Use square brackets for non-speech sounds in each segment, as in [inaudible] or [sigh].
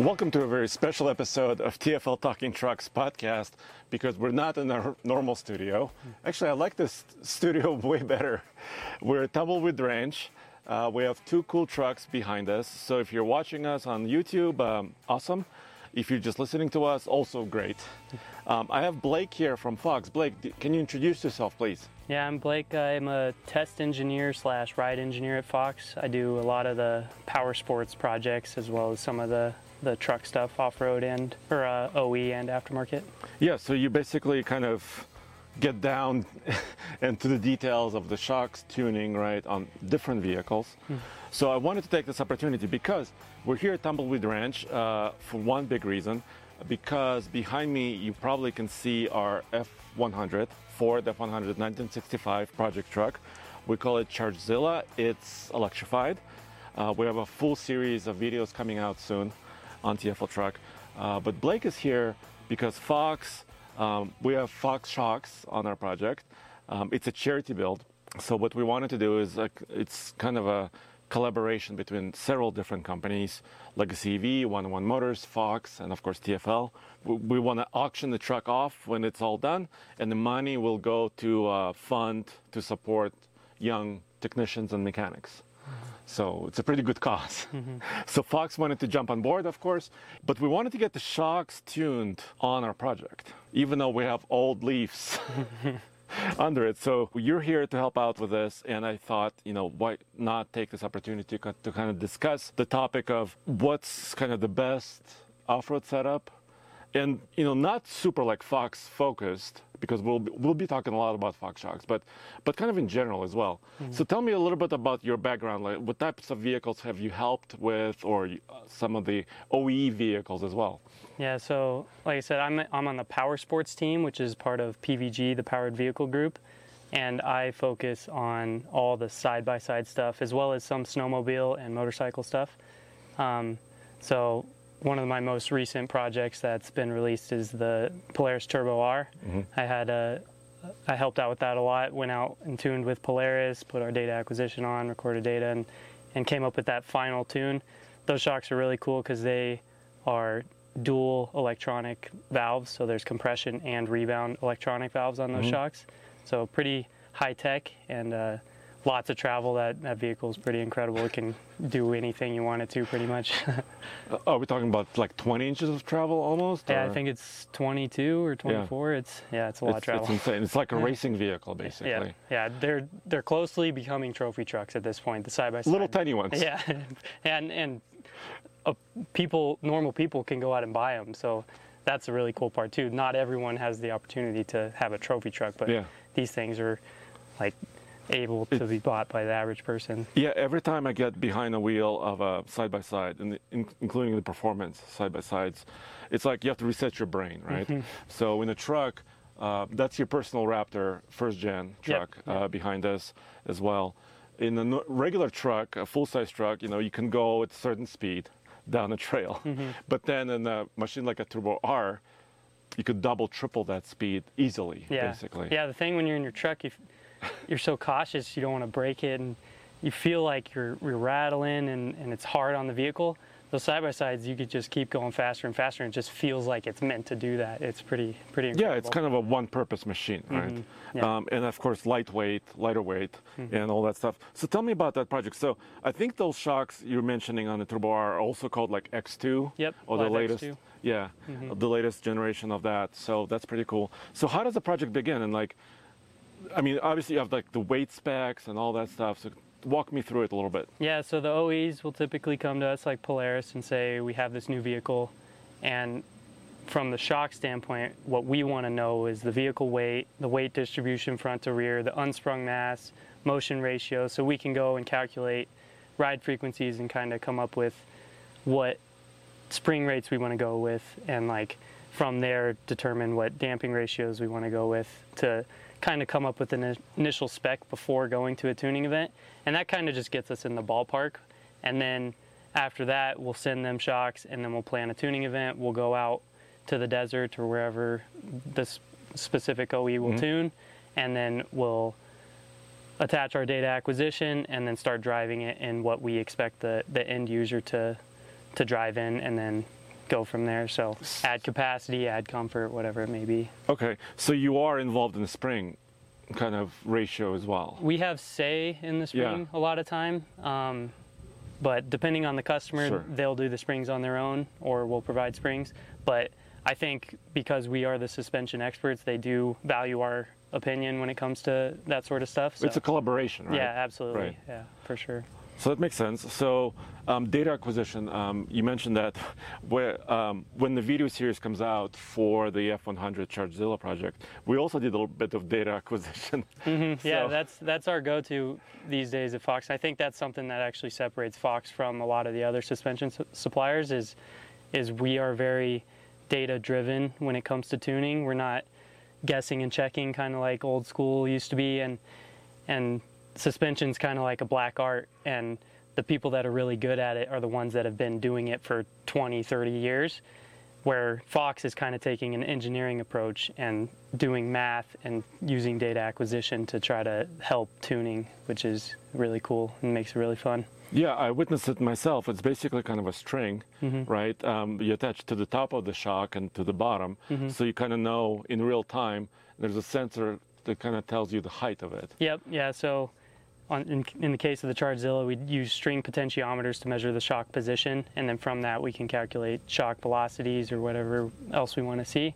Welcome to a very special episode of TFL Talking Trucks podcast because we're not in our normal studio. Actually, I like this studio [laughs] way better. We're at Tumbleweed Ranch. Uh, we have two cool trucks behind us. So if you're watching us on YouTube, um, awesome. If you're just listening to us, also great. Um, I have Blake here from Fox. Blake, can you introduce yourself, please? Yeah, I'm Blake. I'm a test engineer slash ride engineer at Fox. I do a lot of the power sports projects as well as some of the, the truck stuff, off-road and or uh, OE and aftermarket. Yeah, so you basically kind of get down [laughs] into the details of the shocks tuning, right, on different vehicles. So I wanted to take this opportunity because we're here at Tumbleweed Ranch uh, for one big reason. Because behind me, you probably can see our F100, Ford F100 1965 project truck. We call it Chargezilla. It's electrified. Uh, we have a full series of videos coming out soon on TFL Truck. Uh, but Blake is here because Fox, um, we have Fox Shocks on our project. Um, it's a charity build. So what we wanted to do is it's kind of a collaboration between several different companies, Legacy EV, 101 Motors, Fox, and of course TFL. We, we want to auction the truck off when it's all done, and the money will go to a fund to support young technicians and mechanics. So it's a pretty good because mm-hmm. [laughs] So Fox wanted to jump on board, of course, but we wanted to get the shocks tuned on our project, even though we have old leaves [laughs] under it. So you're here to help out with this, and I thought, you know, why not take this opportunity to, to kind of discuss the topic of what's kind of the best off-road setup, and you know, not super like Fox focused because we'll be, we'll be talking a lot about Fox shocks, but but kind of in general as well. So tell me a little bit about your background. Like, what types of vehicles have you helped with, or uh, some of the OE vehicles as well? Yeah, so like I said, I'm, I'm on the power sports team, which is part of PVG, the Powered Vehicle Group. And I focus on all the side by side stuff as well as some snowmobile and motorcycle stuff. Um, so, one of my most recent projects that's been released is the Polaris Turbo R. I had a I helped out with that a lot. Went out and tuned with Polaris, put our data acquisition on, recorded data, and, and came up with that final tune. Those shocks are really cool because they are dual electronic valves, so there's compression and rebound electronic valves on those shocks. So pretty high tech and uh, lots of travel. That that vehicle is pretty incredible. It can do anything you want it to, pretty much. [laughs] Are we talking about like 20 inches of travel almost? yeah, I think it's 22 or 24. It's yeah, it's a lot it's, of travel. it's insane. It's like a racing vehicle, basically. Yeah, yeah, they're they're closely becoming trophy trucks at this point. The side by side, Little tiny ones. Yeah, [laughs] and and uh, people, normal people, can go out and buy them. So that's a really cool part too. Not everyone has the opportunity to have a trophy truck, but Yeah. these things are like able to be bought by the average person. Yeah, every time I get behind the wheel of a side by side, and including the performance side by sides, it's like you have to reset your brain, right? Mm-hmm. So in a truck, uh, that's your personal Raptor first gen Yep, truck uh, behind us as well. in a no- regular truck, a full-size truck, you know, you can go at a certain speed down a trail. Mm-hmm. But then in a machine like a Turbo R, you could double, triple that speed easily, Yeah. basically. Yeah, the thing when you're in your truck, you, you're so cautious, you don't want to break it, and you feel like you're, you're rattling and, and it's hard on the vehicle. Those side by sides, you could just keep going faster and faster, and it just feels like it's meant to do that. It's pretty, pretty incredible. Yeah, it's kind of a one-purpose machine, right? Mm-hmm. Yeah. Mm-hmm. Um, and of course, lightweight, lighter weight, and all that stuff. So tell me about that project. So I think those shocks you're mentioning on the Turbo R are also called like X2. Yep, Or the latest. X2. Yeah, the latest generation of that. So that's pretty cool. So how does the project begin? And like, I mean, obviously you have like the weight specs and all that stuff. So walk me through it a little bit. Yeah, so the OEs will typically come to us like Polaris and say, we have this new vehicle. And from the shock standpoint, what we want to know is the vehicle weight, the weight distribution front to rear, the unsprung mass, motion ratio, so we can go and calculate ride frequencies and kind of come up with what spring rates we want to go with and like from there determine what damping ratios we want to go with to kind of come up with an initial spec before going to a tuning event and that kind of just gets us in the ballpark. And then after that we'll send them shocks and then we'll plan a tuning event. We'll go out to the desert or wherever this specific OE will mm-hmm. tune and then we'll attach our data acquisition and then start driving it in what we expect the, the end user to to drive in and then go from there. So add capacity, add comfort, whatever it may be. Okay, so you are involved in the spring kind of ratio as well. We have say in the spring a lot of time, um, but depending on the customer, Sure. they'll do the springs on their own or we'll provide springs. But I think because we are the suspension experts, they do value our opinion when it comes to that sort of stuff. So, It's a collaboration, right? yeah, absolutely. Right. Yeah, for sure. So that makes sense. So um, data acquisition, um, you mentioned that where, um, when the video series comes out for the F100 ChargeZilla project, we also did a little bit of data acquisition. [laughs] [laughs] Yeah, So- that's that's our go-to these days at Fox. I think that's something that actually separates Fox from a lot of the other suspension su- suppliers. Is is we are very data-driven when it comes to tuning. We're not guessing and checking, kind of like old school used to be, and and suspension's kind of like a black art and the people that are really good at it are the ones that have been doing it for 20 30 years where fox is kind of taking an engineering approach and doing math and using data acquisition to try to help tuning which is really cool and makes it really fun Yeah, I witnessed it myself. It's basically kind of a string, Mm-hmm. right? Um, you attach to the top of the shock and to the bottom, Mm-hmm. so you kind of know in real time. There's a sensor that kind of tells you the height of it. Yep. Yeah. So, on, in, in the case of the ChargeZilla, we use string potentiometers to measure the shock position, and then from that we can calculate shock velocities or whatever else we want to see.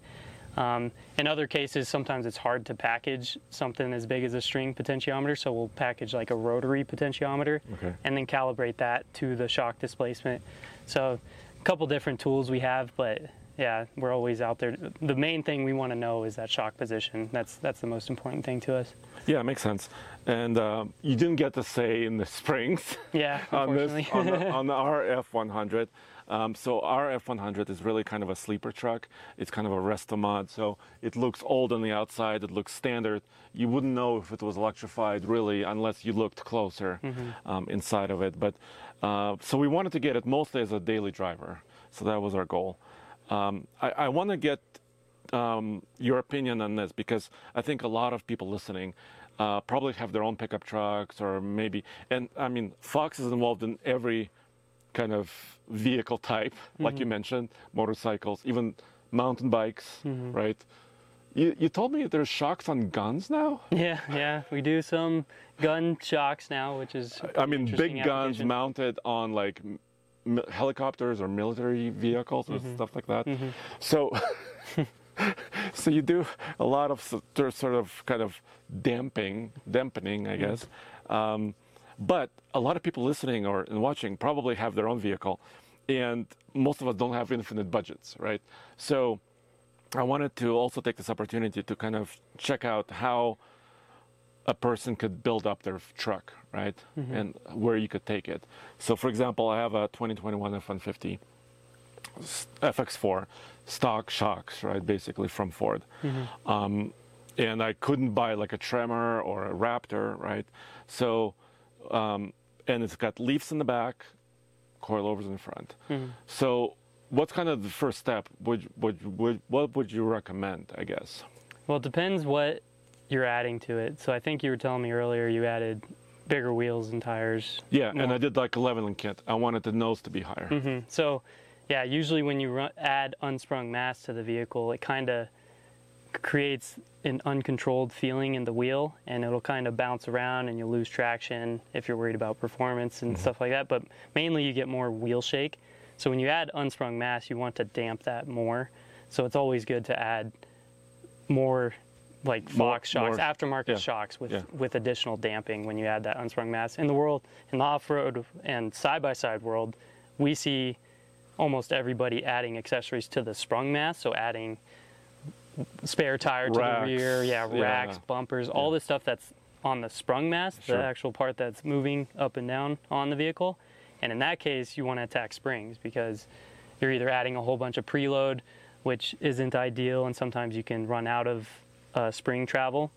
Um, in other cases, sometimes it's hard to package something as big as a string potentiometer, so we'll package like a rotary potentiometer Okay. and then calibrate that to the shock displacement. So, a couple different tools we have, but yeah, we're always out there. The main thing we want to know is that shock position. That's that's the most important thing to us. Yeah, it makes sense. And um, you didn't get to say in the springs. [laughs] Yeah, [laughs] on this on, the, [laughs] on our F100. Um, so our F100 is really kind of a sleeper truck. It's kind of a resto mod, so it looks old on the outside. It looks standard. You wouldn't know if it was electrified really unless you looked closer um, inside of it. But uh, so we wanted to get it mostly as a daily driver. So that was our goal. Um, I, I want to get um, your opinion on this because I think a lot of people listening uh, probably have their own pickup trucks or maybe, and I mean, Fox is involved in every kind of vehicle type, like you mentioned, motorcycles, even mountain bikes, right? You, you told me there's shocks on guns now? [laughs] Yeah, yeah, we do some gun shocks now, which is. I mean, big guns mounted on like helicopters or military vehicles and mm-hmm. stuff like that. Mm-hmm. So, [laughs] so you do a lot of sort of kind of damping, dampening, I mm-hmm. guess. Um, but a lot of people listening or and watching probably have their own vehicle, and most of us don't have infinite budgets, right? So. I wanted to also take this opportunity to kind of check out how a person could build up their truck, right? And where you could take it. So, for example, I have a 2021 F-150 s- FX4 stock shocks, right? Basically from Ford. Um, and I couldn't buy like a Tremor or a Raptor, right? So, um, and it's got leaves in the back, coilovers in front. Mm-hmm. So, what's kind of the first step? Would, would, would, what would you recommend? I guess. Well, it depends what you're adding to it. So I think you were telling me earlier you added bigger wheels and tires. Yeah, and I did like a leveling kit. I wanted the nose to be higher. hmm So, yeah, usually when you run, add unsprung mass to the vehicle, it kind of creates an uncontrolled feeling in the wheel, and it'll kind of bounce around, and you'll lose traction if you're worried about performance and stuff like that. But mainly, you get more wheel shake. So when you add unsprung mass, you want to damp that more. So it's always good to add more like More- Fox shocks, more- aftermarket yeah, shocks with yeah. with additional damping when you add that unsprung mass. In the world, in the off-road and side-by-side world, we see almost everybody adding accessories to the sprung mass. So adding spare tire to Racks, the rear, yeah, yeah. racks, bumpers, all this stuff that's on the sprung mass, Sure. the actual part that's moving up and down on the vehicle. And in that case, you want to attack springs because you're either adding a whole bunch of preload, which isn't ideal, and sometimes you can run out of uh, spring travel.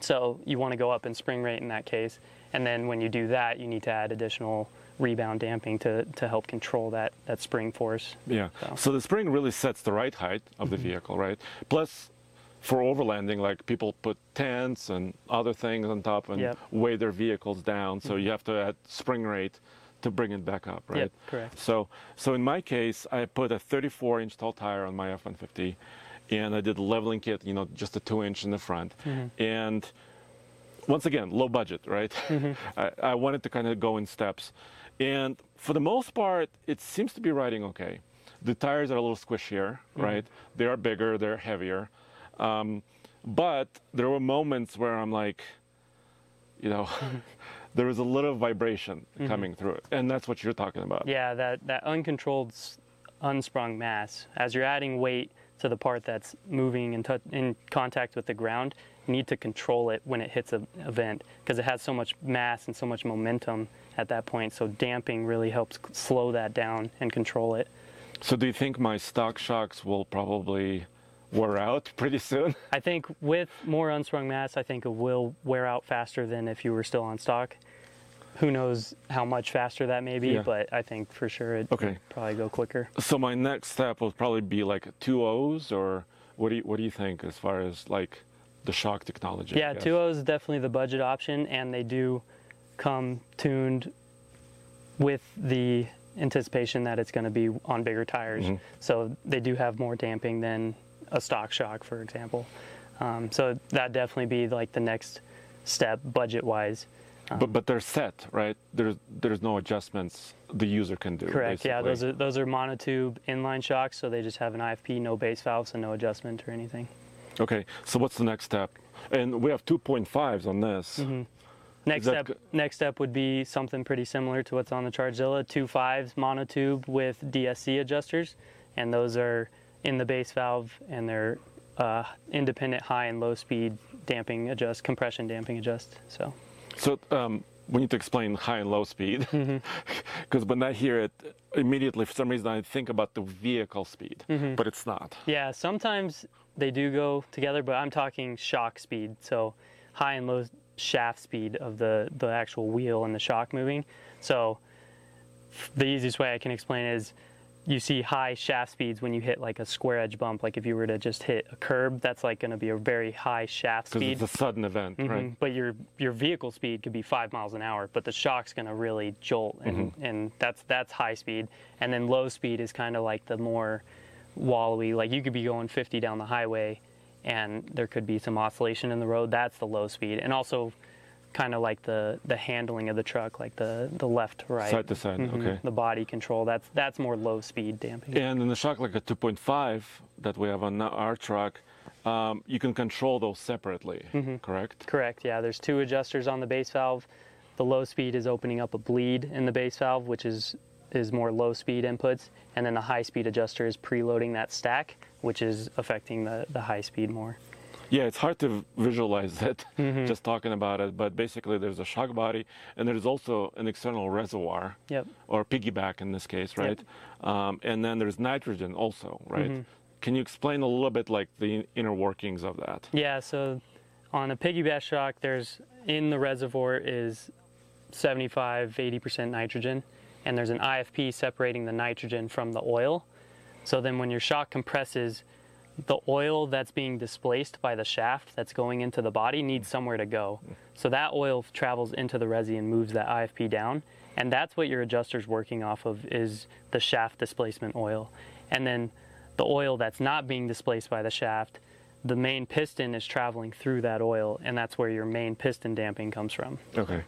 So you want to go up in spring rate in that case. And then when you do that, you need to add additional rebound damping to, to help control that, that spring force. Yeah. So- So the spring really sets the right height of the vehicle, right? Plus, for overlanding, like people put tents and other things on top and Yep. weigh their vehicles down. So you have to add spring rate to bring it back up, right? Yep, correct. So, so in my case, I put a 34 inch tall tire on my F-150, and I did a leveling kit, you know, just a two inch in the front, mm-hmm. and once again, low budget, right? Mm-hmm. [laughs] I, I wanted to kind of go in steps. And for the most part, it seems to be riding okay. The tires are a little squishier, mm-hmm. right? They are bigger, they're heavier. Um, but there were moments where I'm like, you know, [laughs] there was a little vibration coming through it. And that's what you're talking about. Yeah, that, that uncontrolled unsprung mass, as you're adding weight to the part that's moving in, in contact with the ground, need to control it when it hits a event because it has so much mass and so much momentum at that point. So damping really helps slow that down and control it. So do you think my stock shocks will probably wear out [laughs] pretty soon? I think with more unsprung mass, I think it will wear out faster than if you were still on stock. Who knows how much faster that may be, Yeah. but I think for sure it Okay. probably go quicker. So my next step will probably be like two O's, or what do you what do you think as far as like the shock technology? Yeah, guess? 2.0 is definitely the budget option, and they do come tuned with the anticipation that it's going to be on bigger tires. Mm-hmm. So they do have more damping than a stock shock, for example. Um, so that definitely be like the next step budget wise. But but they're set, right? There's there's no adjustments the user can do. Correct. Yeah, those are those are monotube inline shocks, so they just have an IFP, no base valves, and no adjustment or anything. Okay. So what's the next step? And we have 2.5s on this. Mm-hmm. Next that step, next step would be something pretty similar to what's on the Chargezilla, two fives monotube with DSC adjusters, and those are in the base valve and they're uh, independent high and low speed damping adjust, compression damping adjust. So So um, we need to explain high and low speed, because Mm-hmm. [laughs] when I hear it, immediately for some reason I think about the vehicle speed, Mm-hmm. but it's not. yeah, sometimes they do go together, but I'm talking shock speed, so high and low shaft speed of the the actual wheel and the shock moving. So the easiest way I can explain is you see high shaft speeds when you hit like a square edge bump. Like if you were to just hit a curb, that's like going to be a very high shaft Because speed. it's a sudden event, Mhm. right? But your your vehicle speed could be five miles an hour, but the shock's going to really jolt, and, Mm-hmm. and that's that's high speed. And then low speed is kind of like the more wallowy. Like you could be going 50 down the highway, and there could be some oscillation in the road. That's the low speed, and also kind of like the the handling of the truck, like the the left right, Side to side, Mhm. okay. The body control. That's that's more low speed damping. And in the shock like a 2.5 that we have on our truck, um, you can control those separately, Mm-hmm. correct? Correct. Yeah, there's two adjusters on the base valve. The low speed is opening up a bleed in the base valve, which is is more low speed inputs, and then the high speed adjuster is preloading that stack, which is affecting the, the high speed more. Yeah, it's hard to visualize [laughs] it Mm-hmm. just talking about it, but basically there's a shock body and there's also an external reservoir Yep. or piggyback in this case, right? Um, and then there's nitrogen also, right? Mm-hmm. Can you explain a little bit like the inner workings of that? Yeah, so on a piggyback shock, there's in the reservoir is 75, 80% nitrogen, and there's an IFP separating the nitrogen from the oil. So then when your shock compresses, the oil that's being displaced by the shaft that's going into the body needs somewhere to go. So that oil travels into the resi and moves that IFP down. And that's what your adjuster's working off of is the shaft displacement oil. And then the oil that's not being displaced by the shaft, the main piston is traveling through that oil, and that's where your main piston damping comes from. Okay.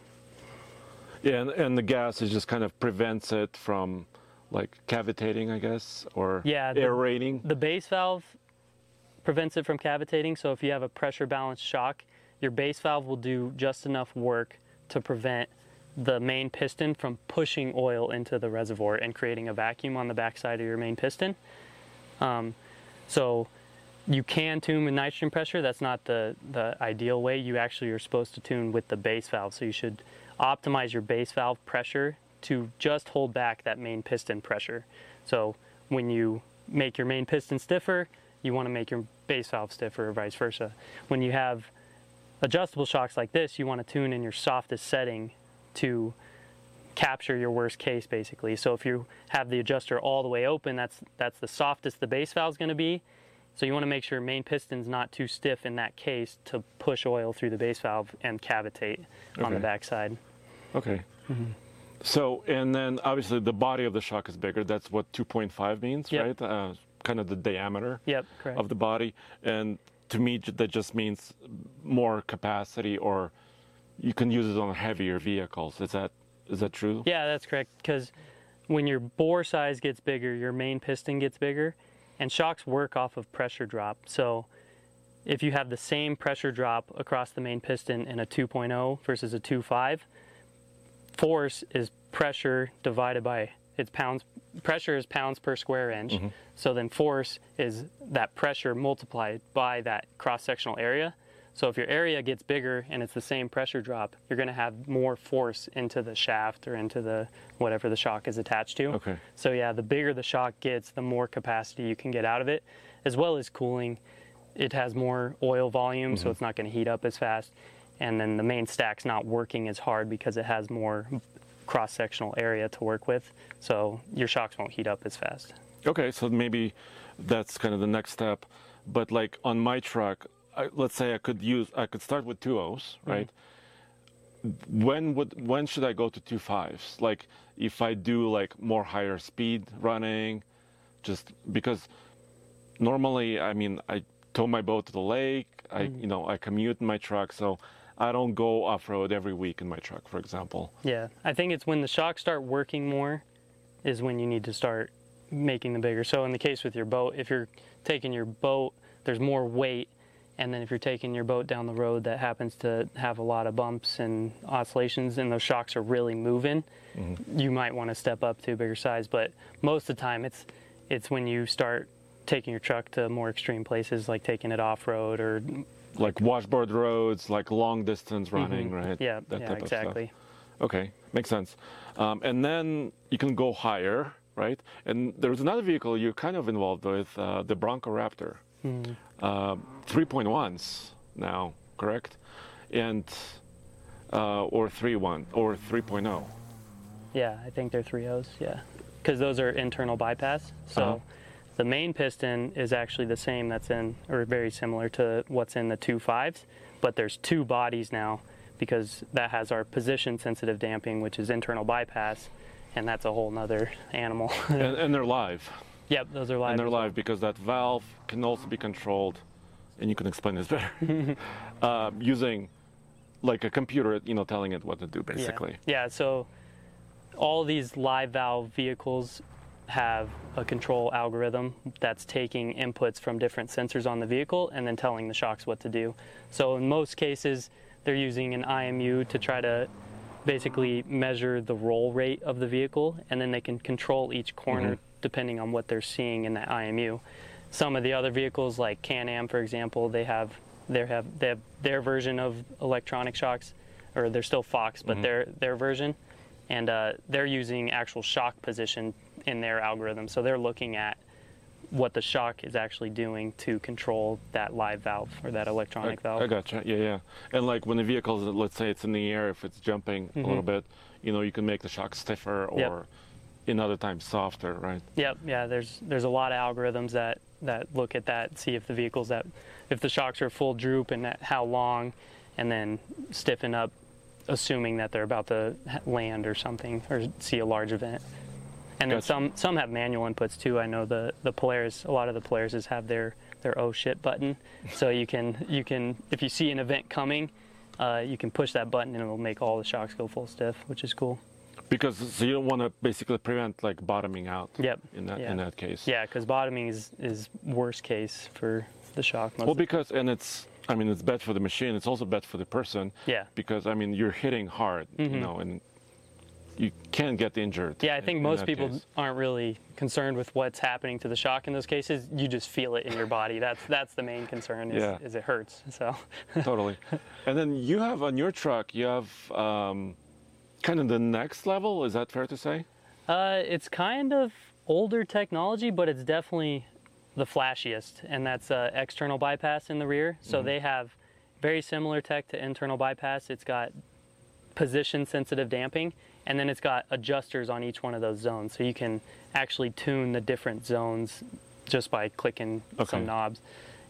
Yeah, and, and the gas is just kind of prevents it from like cavitating, I guess, or Yeah, the- aerating. The base valve prevents it from cavitating, so if you have a pressure balanced shock, your base valve will do just enough work to prevent the main piston from pushing oil into the reservoir and creating a vacuum on the backside of your main piston. Um, so you can tune with nitrogen pressure. That's not the, the ideal way. You actually are supposed to tune with the base valve. So you should optimize your base valve pressure to just hold back that main piston pressure. So when you make your main piston stiffer, you want to make your base valve stiffer or vice versa. When you have adjustable shocks like this, you want to tune in your softest setting to capture your worst case basically. So if you have the adjuster all the way open, that's that's the softest the base valve is going to be. So you want to make sure main piston's not too stiff in that case to push oil through the base valve and cavitate on the backside. Okay. Mm-hmm. So, and then obviously the body of the shock is bigger. That's what 2.5 means, Yep. right? Uh, kind of the diameter Yep, of the body. And to me, that just means more capacity, or you can use it on heavier vehicles. Is that is that true? Yeah, that's correct. Because when your bore size gets bigger, your main piston gets bigger, and shocks work off of pressure drop. So if you have the same pressure drop across the main piston in a 2.0 versus a 2.5, force is pressure divided by its pounds. Pressure is pounds per square inch. Mm-hmm. So then force is that pressure multiplied by that cross sectional area. So if your area gets bigger and it's the same pressure drop, you're going to have more force into the shaft or into the whatever the shock is attached to. Okay. So yeah, the bigger the shock gets, the more capacity you can get out of it, as well as cooling. It has more oil volume, so mm-hmm. it's not going to heat up as fast. And then the main stack's not working as hard because it has more cross-sectional area to work with. So your shocks won't heat up as fast. Okay, so maybe that's kind of the next step. But like on my truck, I, let's say I could use, I could start with two O's, mm-hmm. right? When would, when should I go to two fives? Like if I do like more higher speed running, just because normally, I mean, I tow my boat to the lake. I, mm-hmm. you know, I commute in my truck, so I don't go off road every week in my truck, for example. Yeah, I think it's when the shocks start working more is when you need to start making them bigger. So in the case with your boat, if you're taking your boat, there's more weight, and then if you're taking your boat down the road that happens to have a lot of bumps and oscillations, and those shocks are really moving, mm-hmm. you might want to step up to a bigger size. But most of the time, it's it's when you start taking your truck to more extreme places, like taking it off road or Like washboard roads, like long distance running, right? Mm-hmm. yeah, That yeah, type of stuff. exactly. Okay, makes sense. Um, and then you can go higher, right? And there's another vehicle you're kind of involved with, uh, the Bronco Raptor. Uh, 3.1s now, correct? And uh, or 3.1 or oh. 3.0. Yeah, I think they're 3.0s. Yeah, because those are internal bypass. So Uh-huh. The main piston is actually the same that's in, or very similar to what's in the two fives, but there's two bodies now because that has our position sensitive damping, which is internal bypass, and that's a whole nother animal. [laughs] and, and they're live. yep, those are live. and they're as well. live because that valve can also be controlled, and you can explain this [laughs] better, uh, [laughs] using like a computer, you know, telling it what to do, basically. Yeah. basically. Yeah. so all these live valve vehicles have a control algorithm that's taking inputs from different sensors on the vehicle and then telling the shocks what to do. So in most cases, they're using an IMU to try to basically measure the roll rate of the vehicle, and then they can control each corner depending on what they're seeing in that IMU. Some of the other vehicles, like Can-Am, for example, they have they have they have their version of electronic shocks, or they're still Fox, but their their version, and uh, they're using actual shock position in their algorithm. So they're looking at what the shock is actually doing to control that live valve or that electronic I, valve. I gotcha. Yeah, yeah. And like when the vehicle, let's say it's in the air, if it's jumping a little bit, you know, you can make the shock stiffer or Mm-hmm. Yep. in other times softer, right? Yep, yeah. There's there's a lot of algorithms that that look at that, see if the vehicles that if the shocks are full droop and that, how long, and then stiffen up, assuming that they're about to land or something or see a large event. And then Gotcha. some some have manual inputs too. I know the the Polaris, a lot of the Polaris have their their oh shit button, so you can you can if you see an event coming. Uh, you can push that button and it'll make all the shocks go full stiff, which is cool. Because so you don't want to basically prevent like bottoming out. Yep. In that Yeah. in that case. Yeah, because bottoming is is worst case for the shock. Well, because and it's I mean it's bad for the machine. It's also bad for the person. Yeah. Because I mean you're hitting hard, you know, and you can get injured. Yeah, I think in most that people case. aren't really concerned with what's happening to the shock in those cases. You just feel it in your body. That's that's the main concern. Is, Yeah. is it hurts. So [laughs] totally. And then you have on your truck, you have um, kind of the next level. Is that fair to say? uh, it's kind of older technology, but it's definitely the flashiest, and that's uh, external bypass in the rear. So they have very similar tech to internal bypass. It's got position sensitive damping and then it's got adjusters on each one of those zones so you can actually tune the different zones just by clicking Okay. some knobs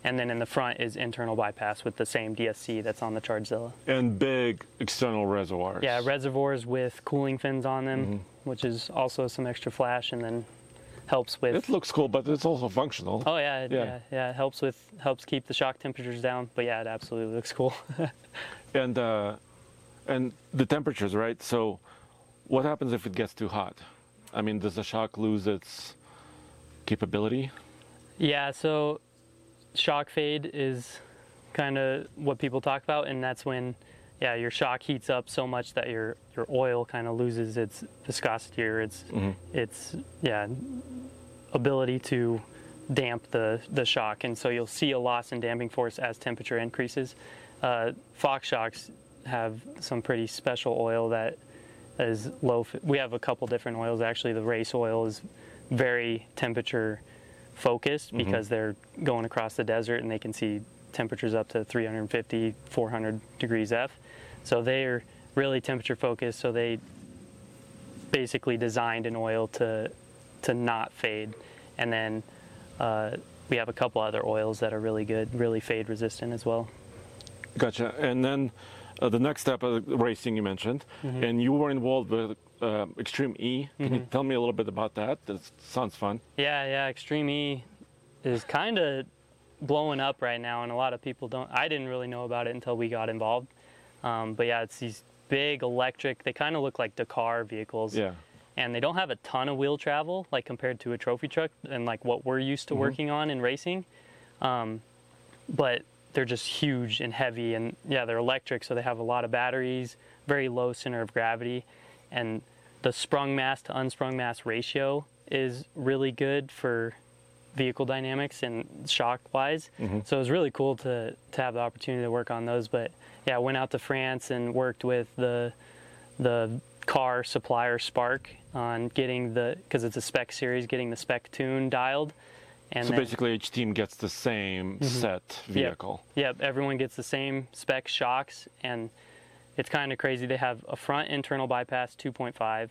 and then in the front is internal bypass with the same DSC that's on the Chargezilla. And big external reservoirs. Yeah, reservoirs with cooling fins on them, Mm-hmm. which is also some extra flash and then helps with It looks cool, but it's also functional. Oh yeah, Yeah. yeah, yeah, It helps with helps keep the shock temperatures down. But yeah, it absolutely looks cool. [laughs] And uh, and the temperatures, right? So, what happens if it gets too hot? I mean, does the shock lose its capability? Yeah, so shock fade is kind of what people talk about, and that's when, yeah, your shock heats up so much that your your oil kind of loses its viscosity or its its yeah ability to damp the the shock, and so you'll see a loss in damping force as temperature increases. Uh, Fox shocks have some pretty special oil that is low. We have a couple different oils actually. The race oil is very temperature focused because they're going across the desert and they can see temperatures up to 350, 400 degrees F. So they're really temperature focused. So they basically designed an oil to to not fade, and then uh, we have a couple other oils that are really good, really fade resistant as well. Gotcha. And then uh, the next step of racing you mentioned, Mm-hmm. and you were involved with uh, Extreme E. Can you tell me a little bit about that? That sounds fun. Yeah, yeah. Extreme E is kind of blowing up right now, and a lot of people don't. I didn't really know about it until we got involved. Um, but yeah, it's these big electric. They kind of look like Dakar vehicles. Yeah. And they don't have a ton of wheel travel, like compared to a trophy truck and like what we're used to working on in racing. Um, but they're just huge and heavy, and yeah, they're electric, so they have a lot of batteries, very low center of gravity, and the sprung mass to unsprung mass ratio is really good for vehicle dynamics and shock wise. Mm-hmm. So it was really cool to to have the opportunity to work on those. But yeah, I went out to France and worked with the the car supplier Spark on getting the because it's a spec series, getting the spec tune dialed. And So then- basically, each team gets the same mm-hmm. set vehicle. Yep, everyone gets the same spec shocks, and it's kind of crazy. They have a front internal bypass 2.5,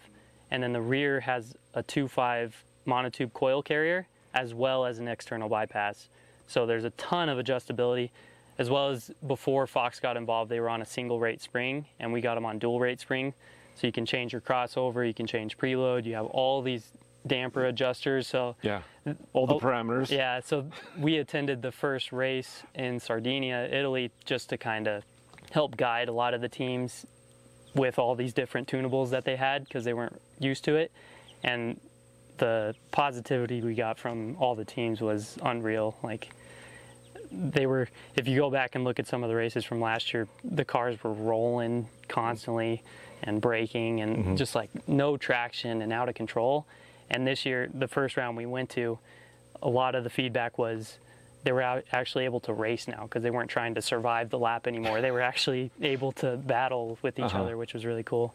and then the rear has a 2.5 monotube coil carrier, as well as an external bypass. So there's a ton of adjustability, as well as before Fox got involved, they were on a single rate spring, and we got them on dual rate spring. So you can change your crossover, you can change preload, you have all these damper adjusters. So Yeah. All the Oh, parameters. yeah, so we attended the first race in Sardinia, Italy, just to kind of help guide a lot of the teams with all these different tunables that they had because they weren't used to it. And the positivity we got from all the teams was unreal. Like, they were, if you go back and look at some of the races from last year, the cars were rolling constantly and braking and mm-hmm. just like no traction and out of control. And this year, the first round we went to, a lot of the feedback was they were actually able to race now because they weren't trying to survive the lap anymore. they were actually [laughs] able to battle with each Uh-huh. other, which was really cool.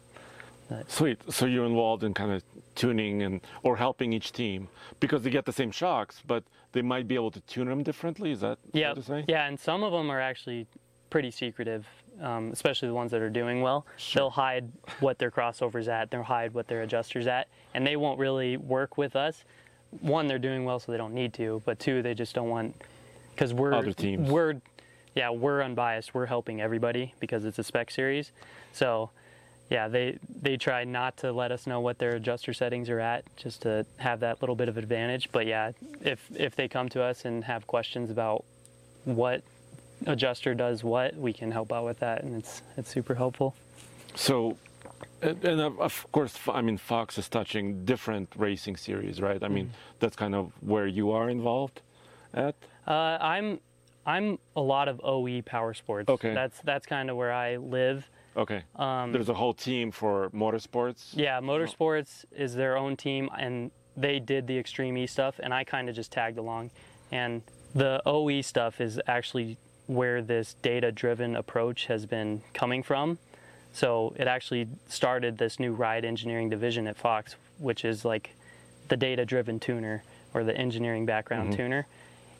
Sweet. So you're involved in kind of tuning and or helping each team because they get the same shocks, but they might be able to tune them differently. Is that yeah, fair to say? yeah, and some of them are actually pretty secretive, um, especially the ones that are doing well. They'll hide what their crossovers at, they'll hide what their adjusters at, and they won't really work with us. One, they're doing well, so they don't need to, but two, they just don't want because we're Other teams. we're yeah we're unbiased. We're helping everybody because it's a spec series, so. Yeah, they they try not to let us know what their adjuster settings are at, just to have that little bit of advantage. But yeah, if if they come to us and have questions about what adjuster does what, we can help out with that, and it's it's super helpful. So, and, of- course, I mean, Fox is touching different racing series, right? I Mm-hmm. mean, that's kind of where you are involved at. Uh, I'm I'm a lot of OE power sports. Okay. That's that's kind of where I live. Okay. Um, There's a whole team for motorsports. Yeah, Motorsports is their own team, and they did the Extreme E stuff, and I kind of just tagged along. And the OE stuff is actually where this data-driven approach has been coming from. So it actually started this new ride engineering division at Fox, which is like the data-driven tuner or the engineering background tuner.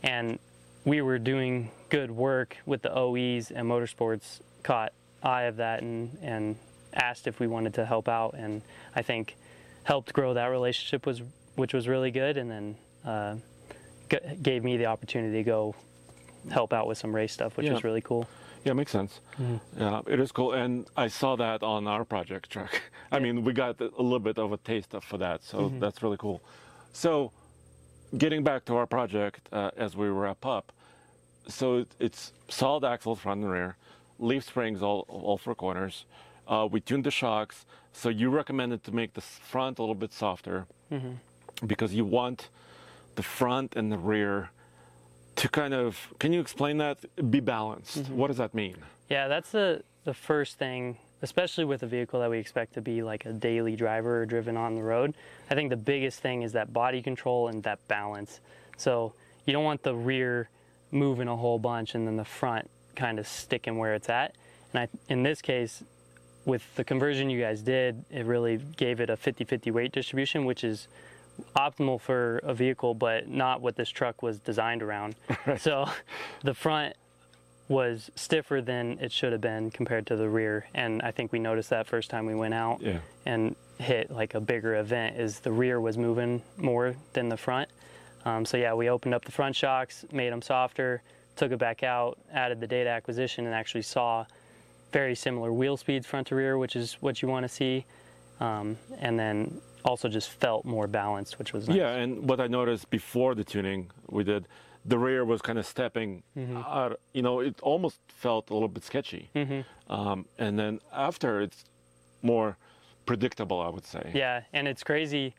And we were doing good work with the OEs, and Motorsports caught eye of that and, and asked if we wanted to help out. And I think helped grow that relationship was which was really good. And then uh, g- gave me the opportunity to go help out with some race stuff, which Yeah. was really cool. Yeah, makes sense. Mm-hmm. Yeah, it is cool, and I saw that on our project truck. [laughs] I mean, we got a little bit of a taste of for that, so Mm-hmm. that's really cool. So, getting back to our project uh, as we wrap up, so it, it's solid axles front and rear, leaf springs all all four corners. Uh, we tuned the shocks, so you recommended to make the front a little bit softer because you want the front and the rear to kind of can you explain that be balanced mm-hmm. what does that mean Yeah, that's the the first thing, especially with a vehicle that we expect to be like a daily driver or driven on the road. I think the biggest thing is that body control and that balance. So you don't want the rear moving a whole bunch and then the front kind of sticking where it's at. And I, in this case, with the conversion you guys did, it really gave it a 50-50 weight distribution, which is optimal for a vehicle, but not what this truck was designed around. [laughs] So the front was stiffer than it should have been compared to the rear. And I think we noticed that first time we went out Yeah. and hit like a bigger event is the rear was moving more than the front. Um, so yeah, we opened up the front shocks, made them softer, took it back out, added the data acquisition, and actually saw very similar wheel speeds front to rear, which is what you want to see. Um, and then also just felt more balanced, which was nice. yeah and what i noticed before the tuning we did the rear was kind of stepping Mm-hmm. out you know it almost felt a little bit sketchy um, and then after it's more predictable i would say Yeah, and it's crazy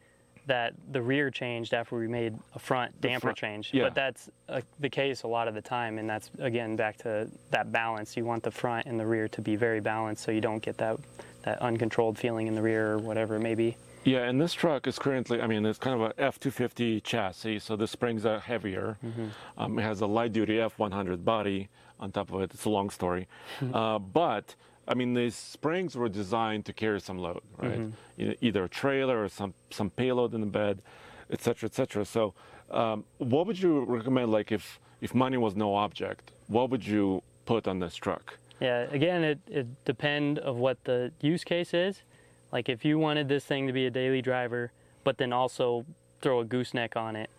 that the rear changed after we made a front damper front- change. yeah. But that's uh, the case a lot of the time, and that's again back to that balance. You want the front and the rear to be very balanced, so you don't get that that uncontrolled feeling in the rear or whatever it may be. Yeah, and this truck is currently, I mean, it's kind of a F-250 chassis, so the springs are heavier. Um, it has a light-duty F-100 body on top of it. It's a long story. [laughs] uh, but, I mean, these springs were designed to carry some load, right? E- Either a trailer or some, some payload in the bed, et cetera, et cetera. So um, what would you recommend, like, if, if money was no object, what would you put on this truck? Yeah, again, it, it depend of what the use case is. Like if you wanted this thing to be a daily driver, but then also throw a gooseneck on it,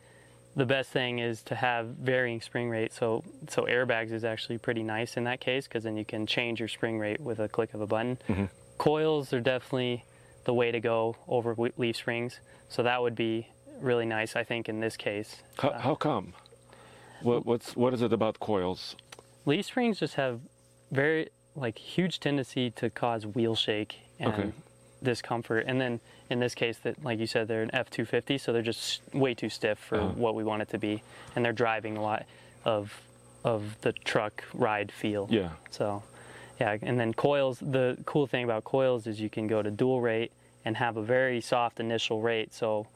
the best thing is to have varying spring rate. So so airbags is actually pretty nice in that case because then you can change your spring rate with a click of a button. Mm-hmm. Coils are definitely the way to go over leaf springs. So that would be really nice, I think, in this case. How, how come? What, what's, what is it about coils? leaf springs just have very like huge tendency to cause wheel shake and Okay. Discomfort and then in this case that like you said they're an f-250 so they're just way too stiff for Uh-huh. what we want it to be. And they're driving a lot of of the truck ride feel. Yeah. so yeah and then coils the cool thing about coils is you can go to dual rate and have a very soft initial rate. So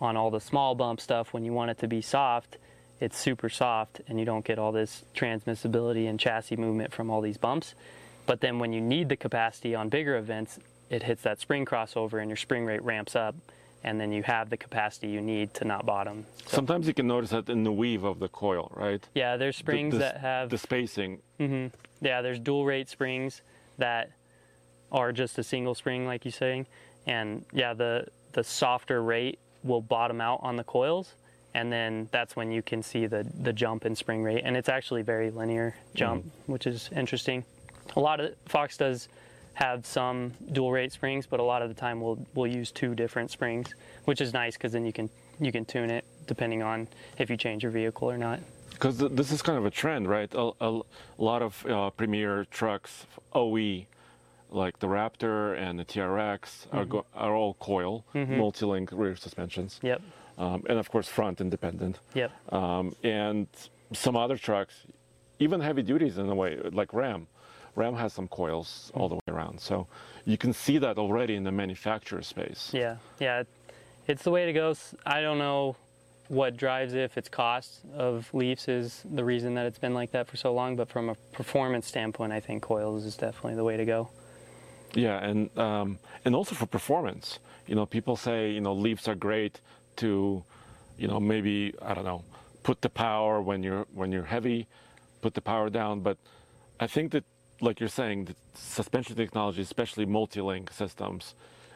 on all the small bump stuff when you want it to be soft it's super soft and you don't get all this transmissibility and chassis movement from all these bumps. But then when you need the capacity on bigger events it hits that spring crossover and your spring rate ramps up and then you have the capacity you need to not bottom. So, Sometimes you can notice that in the weave of the coil, right? Yeah, there's springs the, the, that have the spacing. Mm-hmm. Yeah, there's dual rate springs that are just a single spring, like you're saying, and yeah, the the softer rate will bottom out on the coils, and then that's when you can see the the jump in spring rate, and it's actually very linear jump, mm-hmm. which is interesting. A lot of Fox does have some dual rate springs, but a lot of the time we'll we'll use two different springs, which is nice because then you can you can tune it depending on if you change your vehicle or not. Because this is kind of a trend, right? A, a, a lot of uh, premier trucks, OE, like the Raptor and the TRX, mm-hmm. are, go, are all coil, mm-hmm. multi-link rear suspensions. Yep. Um, and of course front independent. Yep. Um, and some other trucks, even heavy duties in a way, like Ram, Ram has some coils all the way around. So you can see that already in the manufacturer space. Yeah, yeah, it's the way to go. I don't know what drives it, if it's cost of Leafs is the reason that it's been like that for so long, but from a performance standpoint, I think coils is definitely the way to go. Yeah, and um, and also for performance, you know, people say you know Leafs are great to, you know, maybe I don't know, put the power when you're when you're heavy, put the power down, but I think that like you're saying, the suspension technology, especially multi-link systems,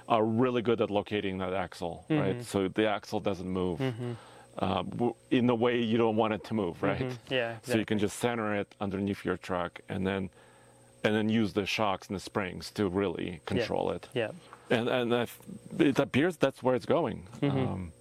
are really good at locating that axle, mm-hmm. right? So the axle doesn't move mm-hmm. uh, in the way you don't want it to move, right? Mm-hmm. Yeah. Exactly. So you can just center it underneath your truck and then and then use the shocks and the springs to really control yeah. it. Yeah. And and it appears that's where it's going. Mm-hmm. Um,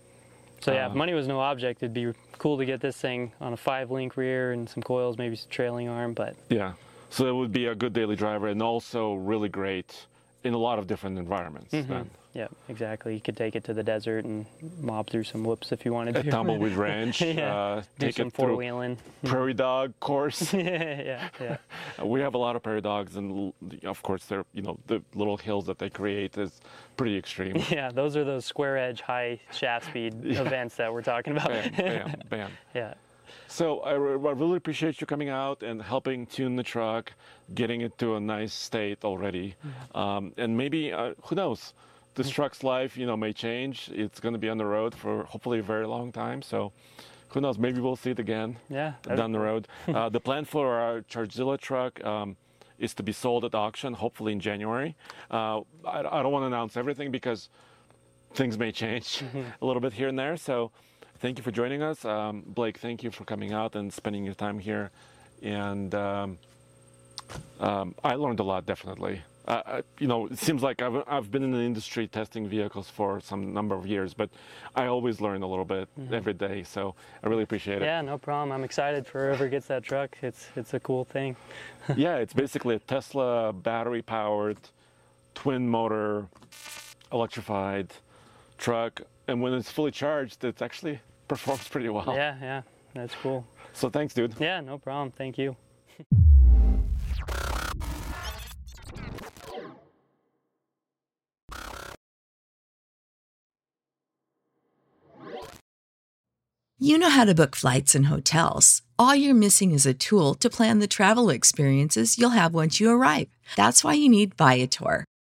so yeah, uh, if money was no object, it'd be cool to get this thing on a five-link rear and some coils, maybe some trailing arm, but yeah. So it would be a good daily driver and also really great in a lot of different environments. Mm-hmm. Then. Yeah, exactly. You could take it to the desert and mob through some whoops if you wanted to. At Tumbleweed [laughs] Ranch. yeah. Uh, Do take some four wheeling. Prairie dog course. [laughs] yeah, yeah. [laughs] we have a lot of prairie dogs, and of course, they're you know the little hills that they create is pretty extreme. Yeah, those are those square edge high shaft speed yeah. events that we're talking about. bam, bam, bam. yeah. So I, I, really appreciate you coming out and helping tune the truck, getting it to a nice state already, mm-hmm. um, and maybe uh, who knows, this mm-hmm. truck's life you know may change. It's going to be on the road for hopefully a very long time. So who knows? Maybe we'll see it again. Yeah. Down the road. [laughs] uh, the plan for our Chargezilla truck. Um, is to be sold at auction, hopefully in January. Uh, I, I, don't want to announce everything because things may change mm-hmm. [laughs] a little bit here and there. So thank you for joining us. Um, Blake, thank you for coming out and spending your time here. And um, um, I learned a lot, definitely. Uh, you know, it seems like I've, I've been in the industry testing vehicles for some number of years, but I always learn a little bit mm-hmm. every day. So I really appreciate it. Yeah, no problem. I'm excited for whoever gets that truck. It's it's a cool thing. [laughs] yeah, it's basically a Tesla battery powered, twin motor, electrified truck, and when it's fully charged, it's actually performs pretty well. Yeah, yeah, that's cool. So thanks, dude. Yeah, no problem. Thank you. You know how to book flights and hotels. All you're missing is a tool to plan the travel experiences you'll have once you arrive. That's why you need Viator.